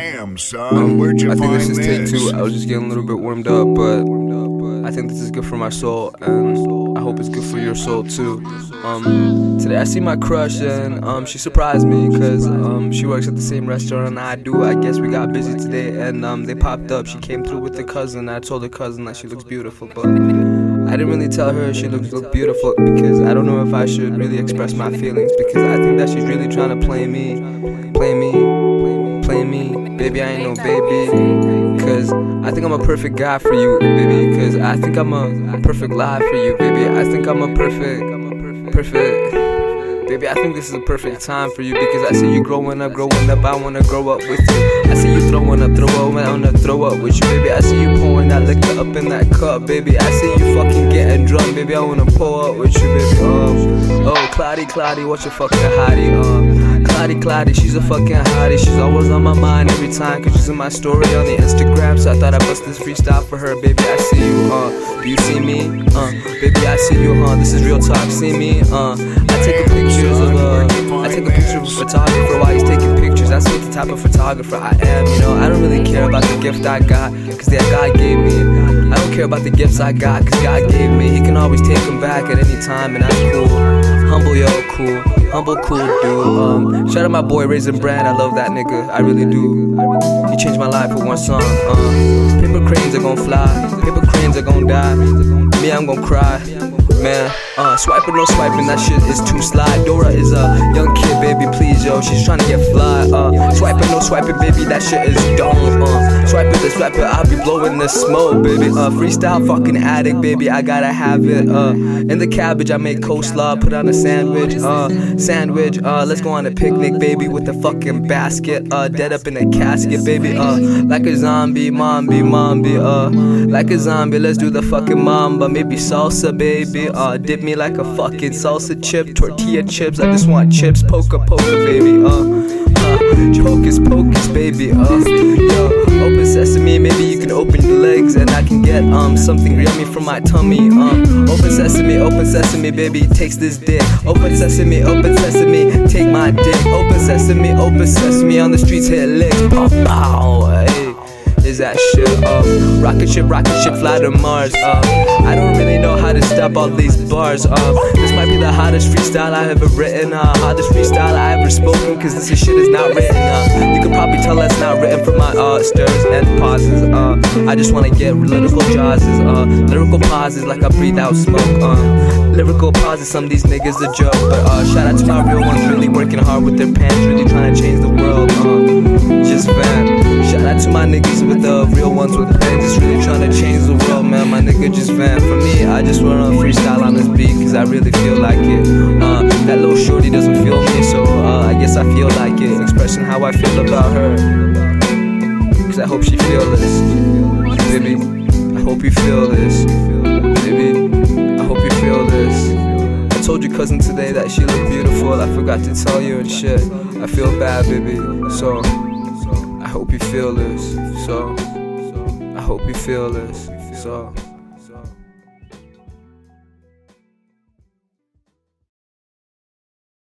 Damn, son, where'd you I think find this is take this? two. I was just getting a little bit warmed up, but I think this is good for my soul, and I hope it's good for your soul too. Um, today I see my crush, and um, she surprised me because um, she works at the same restaurant I do. I guess we got busy today, and um, they popped up. She came through with the cousin. I told her cousin that she looks beautiful, but I didn't really tell her she looks look beautiful because I don't know if I should really express my feelings because I think that she's really trying to play me, play me. Baby, I ain't no baby. Cause I think I'm a perfect guy for you, baby. Cause I think I'm a perfect lie for you, baby. I think I'm a perfect, perfect. Baby, I think this is a perfect time for you because I see you growing up, growing up. I wanna grow up with you. I see you throwing up, throw up, I wanna throw up with you, baby. I see you pouring that liquor up in that cup, baby. I see you fucking getting drunk, baby. I wanna pour up with you, baby. Oh, Cloudy, what's your fucking hottie? Uh, Cloudy, Cloudy, she's a fucking hottie. She's always on my mind every time, cause she's in my story on the Instagram. So I thought I'd bust this freestyle for her, baby. I see you, uh, do you see me? Uh, baby, I see you, huh? This is real talk, see me? Uh, I take a pictures of, uh, I take a picture of a photographer while he's taking pictures. That's what the type of photographer I am, you know. I don't really care about the gift I got, cause that God gave me. I don't care about the gifts I got, cause God gave me. He can always take them back at any time, and that's cool. Humble, yo, cool. Humble, cool dude. Um, shout out my boy Raisin Brand. I love that nigga. I really do. He changed my life with one song. Um, paper cranes are gonna fly. Paper cranes are gonna die. Me, I'm gonna cry. Man, uh, swiping, no swiping, that shit is too sly. Dora is a young kid, baby, please, yo. She's trying to get fly. Uh, swiping, no swiping, baby, that shit is dumb. Uh, swiping, the swiper, I'll be blowing the smoke, baby. Uh, freestyle fucking addict, baby, I gotta have it. Uh, in the cabbage, I make coleslaw, put on a sandwich. Uh, sandwich, uh, let's go on a picnic, baby, with the fucking basket. Uh, dead up in a casket, baby. Uh, like a zombie, mombi, mombi. Uh, like a zombie, let's do the fucking mamba, maybe salsa, baby. Uh, dip me like a fucking salsa chip, tortilla chips. I just want chips, poker, poker, baby. Uh, uh, hocus pocus, baby. Uh, yo, open sesame, maybe you can open your legs and I can get um something yummy from my tummy. Um, open sesame, open sesame, baby, takes this dick. Open sesame, open sesame, take my dick. Open sesame, open sesame, on the streets hit licks. Pow, pow, hey is that shit. Um, rocket ship, rocket ship, fly to Mars. Um, I don't really know how to stop all these bars. Um, this might be the hottest freestyle I ever written. Uh, hottest freestyle I ever spoken, cause this shit is not written. Uh, you can probably tell that's not written from my uh, stirs and pauses. Uh, I just wanna get lyrical jaws, uh, lyrical pauses like I breathe out smoke. Uh, lyrical pauses, some of these niggas a joke. But uh, shout out to my real ones, really working hard with their pants, really trying to change the world. Uh, just fan. Shout out to my niggas with the ones with pens, just really trying to change the world, man. My nigga just fan. For me, I just wanna freestyle on this beat, cause I really feel like it. Uh, that little shorty doesn't feel me, so uh, I guess I feel like it. Expressing how I feel about her. Cause I hope she feel this, baby. I hope you feel this, baby. I hope you feel this. I told your cousin today that she looked beautiful. I forgot to tell you and shit. I feel bad, baby. So. I hope you feel this. So, hope you feel this. So.